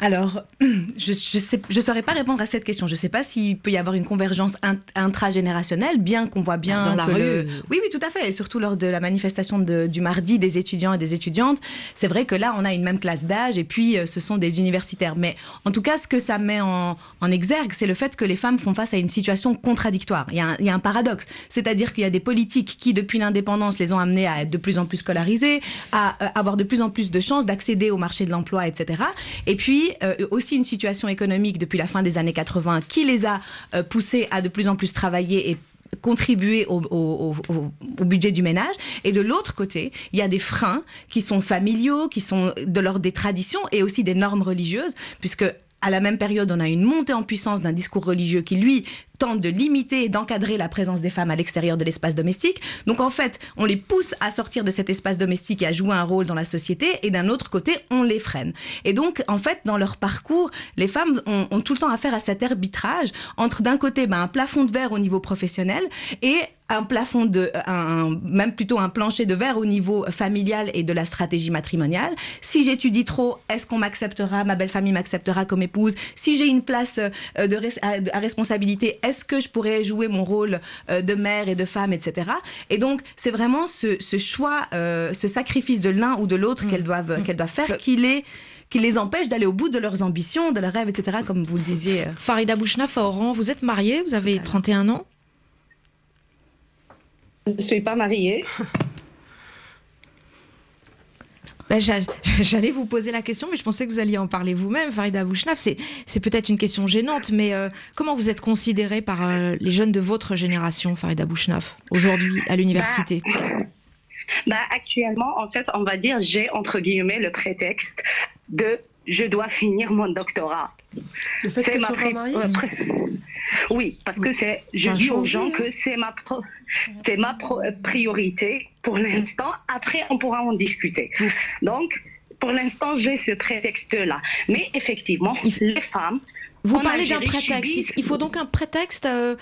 Alors, je ne je saurais pas répondre à cette question. Je ne sais pas s'il peut y avoir une convergence intragénérationnelle, bien qu'on voit bien Dans la rue. Oui, oui, tout à fait. Et surtout lors de la manifestation du mardi des étudiants et des étudiantes, c'est vrai que là, on a une même classe d'âge et puis euh, ce sont des universitaires. Mais en tout cas, ce que ça met en, exergue, c'est le fait que les femmes font face à une situation contradictoire. Il y a un, il y a un paradoxe. C'est-à-dire qu'il y a des politiques qui, depuis l'indépendance, les ont amenées à être de plus en plus scolarisées, à euh, avoir de plus en plus de chances d'accéder au marché de l'emploi, etc. Et puis, euh, aussi une situation économique depuis la fin des années 80 qui les a euh, poussés à de plus en plus travailler et contribuer au, au, budget du ménage. Et de l'autre côté, il y a des freins qui sont familiaux, qui sont de l'ordre des traditions et aussi des normes religieuses, puisque à la même période, on a une montée en puissance d'un discours religieux qui, lui, tente de limiter et d'encadrer la présence des femmes à l'extérieur de l'espace domestique. Donc en fait, on les pousse à sortir de cet espace domestique et à jouer un rôle dans la société, et d'un autre côté, on les freine. Et donc, en fait, dans leur parcours, les femmes ont, tout le temps affaire à cet arbitrage entre d'un côté ben, un plafond de verre au niveau professionnel et un plafond de, un, même plutôt un plancher de verre au niveau familial et de la stratégie matrimoniale. Si j'étudie trop, est-ce qu'on m'acceptera, ma belle famille m'acceptera comme épouse Si j'ai une place euh, de, à, responsabilité, est-ce que je pourrais jouer mon rôle euh, de mère et de femme, etc. Et donc, c'est vraiment ce, choix, euh, ce sacrifice de l'un ou de l'autre mmh. qu'elles doivent, mmh. qu'elles doivent faire qui les qui les empêche d'aller au bout de leurs ambitions, de leurs rêves, etc., comme vous le disiez. Farida Bouchnaf, Oran, vous êtes mariée, vous avez 31 ans? Je ne suis pas mariée. Ben, j'allais vous poser la question, mais je pensais que vous alliez en parler vous-même, Farida Bouchnaf. C'est peut-être une question gênante, mais euh, comment vous êtes considérée par euh, les jeunes de votre génération, Farida Bouchnaf, aujourd'hui à l'université? Bah, bah, Actuellement, en fait, on va dire, j'ai entre guillemets le prétexte de je dois finir mon doctorat. C'est ma pré... Oui, parce que c'est, je dis aux gens que c'est ma, c'est ma priorité pour l'instant. Après, on pourra en discuter. Donc, pour l'instant, j'ai ce prétexte-là. Mais effectivement, les femmes vous parlez d'un prétexte. Il faut donc un prétexte. Euh,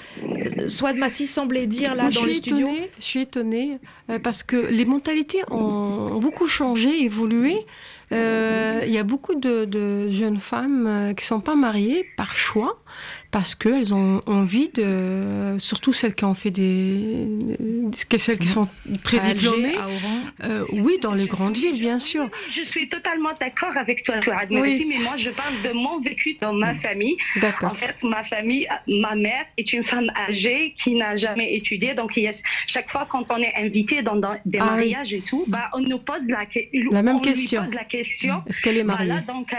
soit de Massi semblait dire là dans les studios. je suis étonnée euh, parce que les mentalités ont beaucoup changé, évolué. Euh, il y a beaucoup de, jeunes femmes euh, qui sont pas mariées par choix parce qu'elles ont envie de, surtout celles qui ont fait des, celles qui sont très diplômées. Euh, oui, dans les grandes villes, bien sûr. Je suis totalement d'accord avec toi, oui. mais moi je parle de mon vécu dans ma famille. En fait, ma famille, ma mère est une femme âgée qui n'a jamais étudié, donc chaque fois quand on est invité dans, des ah mariages et tout, bah, on nous pose la, la même question. la question. Est-ce qu'elle est mariée? donc, euh,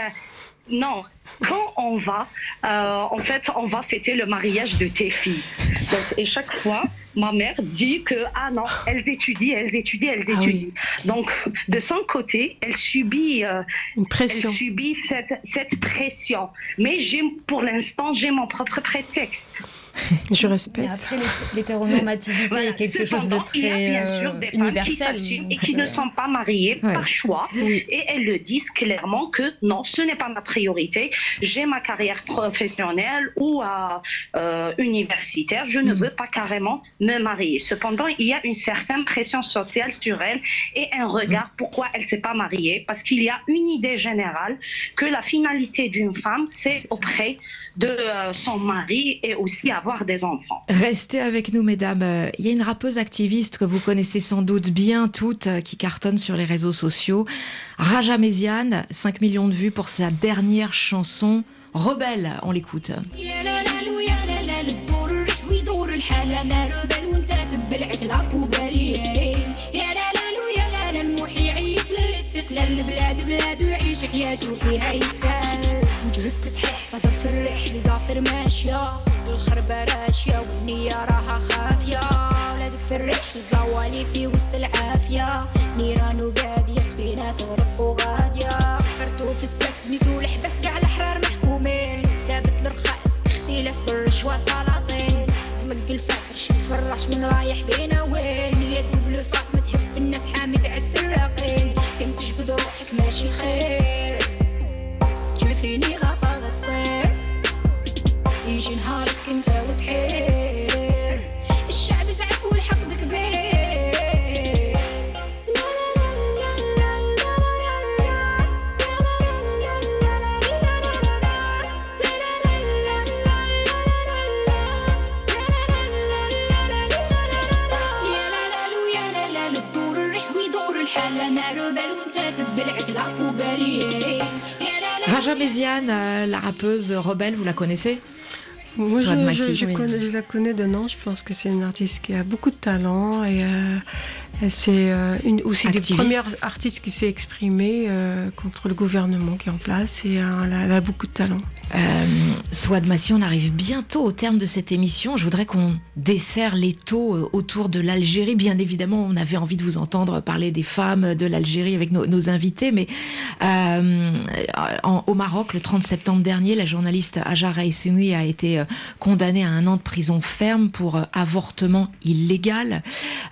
Non, quand on va, euh, en fait, on va fêter le mariage de tes filles. Donc, et chaque fois, ma mère dit que, ah non, elles étudient, elles étudient, elles Ah étudient. Donc, de son côté, elle subit, euh, Une pression. elle subit cette, cette pression. Mais j'ai, pour l'instant, j'ai mon propre prétexte. Je Mais respecte. après, l'hé- l'hétéronormativité Voilà. est quelque chose de Cependant, il y a très bien sûr euh, des femmes qui universel. s'assument et qui euh, ne sont pas mariées Ouais. par choix. Oui. Et elles le disent clairement que non, ce n'est pas ma priorité. J'ai ma carrière professionnelle ou euh, euh, universitaire. Je ne Mm. veux pas carrément me marier. Cependant, il y a une certaine pression sociale sur elle et un regard pourquoi elle ne s'est pas mariée. Parce qu'il y a une idée générale que la finalité d'une femme, c'est ça auprès de euh, son mari et aussi avoir des enfants. Restez avec nous, mesdames. Euh, Il y a une rappeuse activiste que vous connaissez sans doute bien toutes, euh, qui cartonne sur les réseaux sociaux. Raja Méziane, 5 millions de vues pour sa dernière chanson. Rebelle, on l'écoute. يا لا لا لو يا لا لا الدور الرح ويدور الحال انا ربل وانت تبلعك العب بالي يا لا لا لو يا لا لا المحي يعيط للاستقلال البلاد بلاد ويعيش حياته فيها يسال وجهك صحيح بدر في الريح لزعفر ماشية الخربة راشية والنية راها خافية. ولادك في الريح الزوالي في وسط العافية. نيران وقادية سفينة تغرق وغادية. فرتو في السف بنيتو الحبس كاع الأحرار محكومين. ثابت الرخاص اختلاس بالرشوة سلاطين. زلق الفاخر شد فراش من رايح بينا وين؟ اليد بلو فاس ما تحب الناس حامي تعس الراقين. كنت تجبد روحك ماشي خير. تشوفيني الطير يجي نهارك انت وتحير الشعب زعف والحقد كبير يا لا لا يا لا لا لو تدور الريح ويدور الحال أنا ربل وانت تبلعك لا لا Raja Méziane, euh, la rappeuse rebelle, vous la connaissez Moi, je, connais- je la connais de nom. Je pense que c'est une artiste qui a beaucoup de talent et euh, c'est euh, une aussi des premières artistes qui s'est exprimée euh, contre le gouvernement qui est en place et euh, elle, a, elle a beaucoup de talent. Euh, Swad Massi, on arrive bientôt au terme de cette émission. Je voudrais qu'on desserre les taux euh, autour de l'Algérie. Bien évidemment, on avait envie de vous entendre parler des femmes de l'Algérie avec nos, invités, mais euh, au Maroc, le 30 septembre dernier, la journaliste Hajar Raissenoui a été condamnée à un an de prison ferme pour avortement illégal.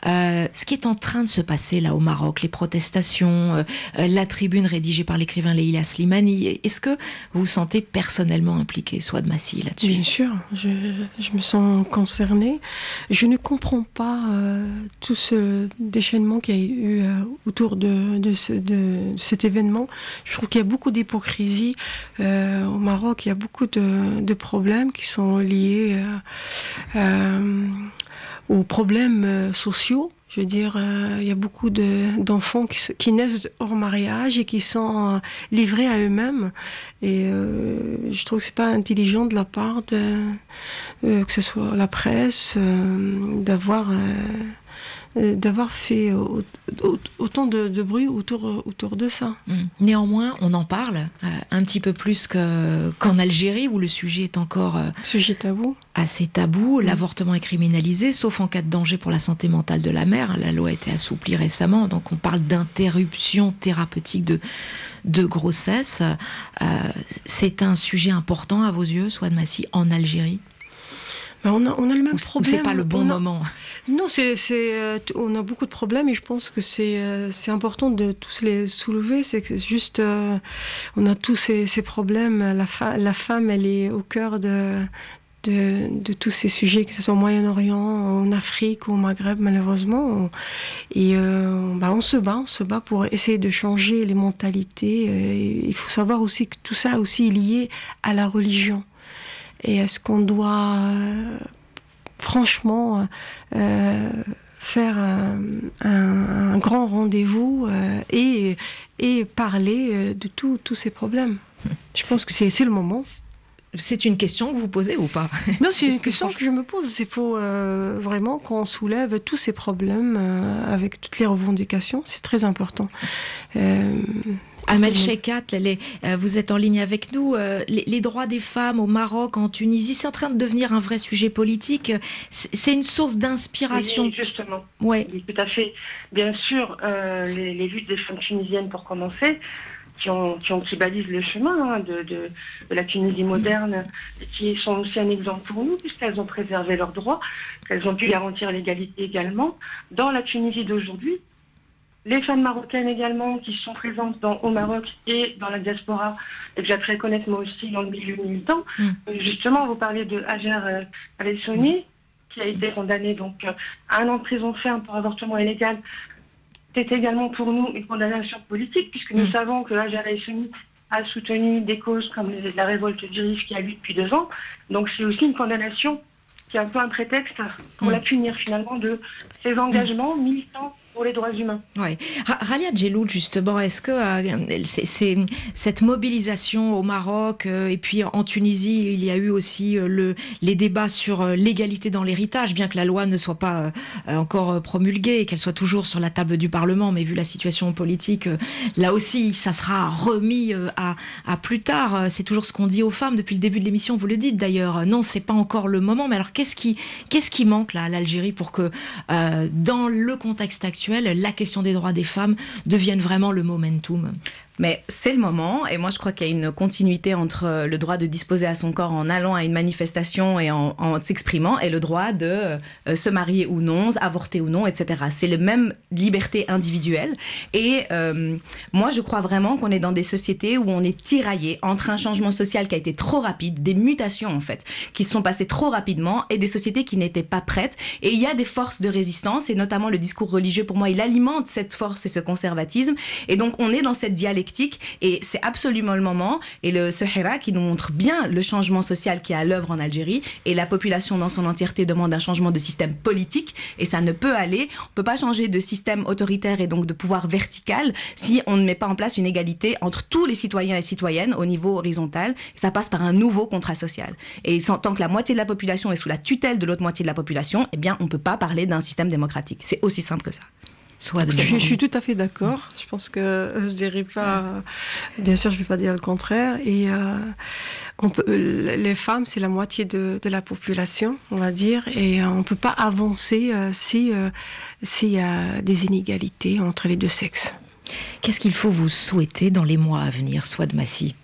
Ce qui est en train de se passer là au Maroc, les protestations, la tribune rédigée par l'écrivain Leila Slimani, est-ce que vous sentez personnellement impliqué, Swad Massi, là-dessus Bien sûr, je, me sens concernée. Je ne comprends pas euh, tout ce déchaînement qu'il y a eu euh, autour de, de, ce- de cet événement. Je trouve qu'il y a beaucoup d'hypocrisie. Euh, au Maroc, il y a beaucoup de, de problèmes qui sont liés aux problèmes sociaux. Je veux dire, euh, il y a beaucoup de- d'enfants qui, se- qui naissent hors mariage et qui sont euh, livrés à eux-mêmes. Et euh, je trouve que c'est pas intelligent de la part de que ce soit la presse d'avoir d'avoir fait au- autant de, de bruit autour autour de ça. Mm. Néanmoins, on en parle euh, un petit peu plus que- qu'en Algérie, où le sujet est encore euh, Sujet tabou. assez tabou. L'avortement est criminalisé, sauf en cas de danger pour la santé mentale de la mère. La loi a été assouplie récemment, donc on parle d'interruption thérapeutique de, de grossesse. Euh, c'est un sujet important à vos yeux, Swad Massi, en Algérie? Mais on a on a le même Ou problème. c'est pas le bon a- moment Non, c'est, euh, on a beaucoup de problèmes et je pense que c'est, euh, c'est important de tous les soulever. C'est juste, euh, on a tous ces, ces problèmes. La, fa- la femme, elle est au cœur de, de, de tous ces sujets, que ce soit au Moyen-Orient, en Afrique ou au Maghreb, malheureusement. On- et euh, bah, on se bat, on se bat pour essayer de changer les mentalités. Il faut savoir aussi que tout ça aussi est lié à la religion. Et est-ce qu'on doit euh, franchement euh, faire un, grand rendez-vous euh, et, et parler euh, de tout- tous ces problèmes? Je pense que c'est le moment. C'est une question que vous posez ou pas? Non, c'est une que question que je me pose. Il faut euh, vraiment qu'on soulève tous ces problèmes euh, avec toutes les revendications. C'est très important. Euh, Amel Shekat, euh, vous êtes en ligne avec nous. Euh, les, droits des femmes au Maroc, en Tunisie, c'est en train de devenir un vrai sujet politique. C'est une source d'inspiration. Oui, justement. Oui. tout à fait. Bien sûr, euh, les, luttes des femmes tunisiennes, pour commencer, qui, ont, qui, balisent le chemin hein, de, de, la Tunisie moderne, qui sont aussi un exemple pour nous, puisqu'elles ont préservé leurs droits, qu'elles ont pu garantir l'égalité également. Dans la Tunisie d'aujourd'hui, les femmes marocaines également qui sont présentes dans, au Maroc et dans la diaspora, et que j'apprends connaître moi aussi dans le milieu militant. Mm. Euh, justement, vous parlez de Hajar euh, Alessoni, qui a été condamné donc euh, à un an de prison ferme pour avortement illégal. C'est également pour nous une condamnation politique, puisque nous mm. savons que Hajar Alessoni a soutenu des causes comme la révolte juive qui a eu depuis deux ans. Donc c'est aussi une condamnation qui est un peu un prétexte pour mm. la punir finalement de ses engagements militants pour les droits humains. Oui. Ralia Djeloul, justement, est-ce que euh, cette mobilisation au Maroc euh, et puis en Tunisie, il y a eu aussi euh, le, les débats sur l'égalité dans l'héritage, bien que la loi ne soit pas encore promulguée et qu'elle soit toujours sur la table du Parlement, mais vu la situation politique, là aussi, ça sera remis à, à plus tard. C'est toujours ce qu'on dit aux femmes depuis le début de l'émission, vous le dites d'ailleurs. Non, c'est pas encore le moment, mais alors qu'est-ce qui, qu'est-ce qui manque là à l'Algérie pour que, dans le contexte actuel, la question des droits des femmes devienne vraiment le momentum mais c'est le moment, et moi je crois qu'il y a une continuité entre euh, le droit de disposer à son corps en allant à une manifestation et en, s'exprimant, et le droit de euh, se marier ou non, avorter ou non, etc. C'est le même liberté individuelle. Et euh, moi je crois vraiment qu'on est dans des sociétés où on est tiraillé entre un changement social qui a été trop rapide, des mutations en fait, qui se sont passées trop rapidement, et des sociétés qui n'étaient pas prêtes. Et il y a des forces de résistance, et notamment le discours religieux, pour moi, il alimente cette force et ce conservatisme. Et donc on est dans cette dialectique et c'est absolument le moment. Et le Sahara qui nous montre bien le changement social qui est à l'œuvre en Algérie et la population dans son entièreté demande un changement de système politique et ça ne peut aller. On peut pas changer de système autoritaire et donc de pouvoir vertical si on ne met pas en place une égalité entre tous les citoyens et citoyennes au niveau horizontal. Ça passe par un nouveau contrat social. Et tant que la moitié de la population est sous la tutelle de l'autre moitié de la population, eh bien, on peut pas parler d'un système démocratique. C'est aussi simple que ça je, suis tout à fait d'accord. Je pense que je dirais pas. Bien sûr, je ne vais pas dire le contraire. Et euh, on peut, les femmes, c'est la moitié de, la population, on va dire, et euh, on ne peut pas avancer euh, si s'il y a des inégalités entre les deux sexes. Qu'est-ce qu'il faut vous souhaiter dans les mois à venir, soit de Massy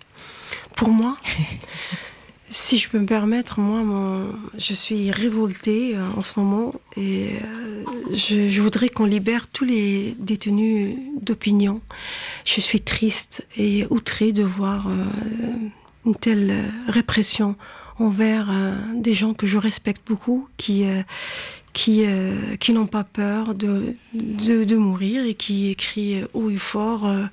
Pour moi? Si je peux me permettre, moi, je suis révoltée euh, en ce moment et euh, je, voudrais qu'on libère tous les détenus d'opinion. Je suis triste et outrée de voir euh, une telle répression envers des gens que je respecte beaucoup, qui, qui, euh, qui n'ont pas peur de, de, mourir et qui écrivent haut et fort euh,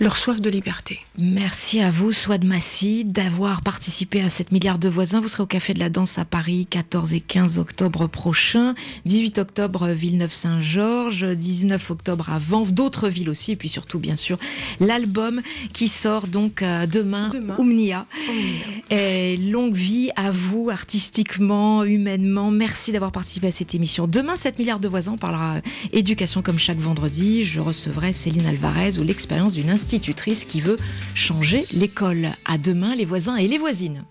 leur soif de liberté. Merci à vous, Swad Massi, d'avoir participé à cette milliard de voisins. Vous serez au Café de la Danse à Paris 14 et 15 octobre prochain, 18 octobre Villeneuve-Saint-Georges, 19 octobre à Vanves, d'autres villes aussi, et puis surtout, bien sûr, l'album qui sort donc euh, demain, demain. Oumnia. Et longue vie à vous, artistiquement, humainement. Merci d'avoir participé à cette émission. Demain, 7 milliards de voisins, on parlera éducation comme chaque vendredi. Je recevrai Céline Alvarez ou l'expérience d'une institutrice qui veut changer l'école. À demain, les voisins et les voisines.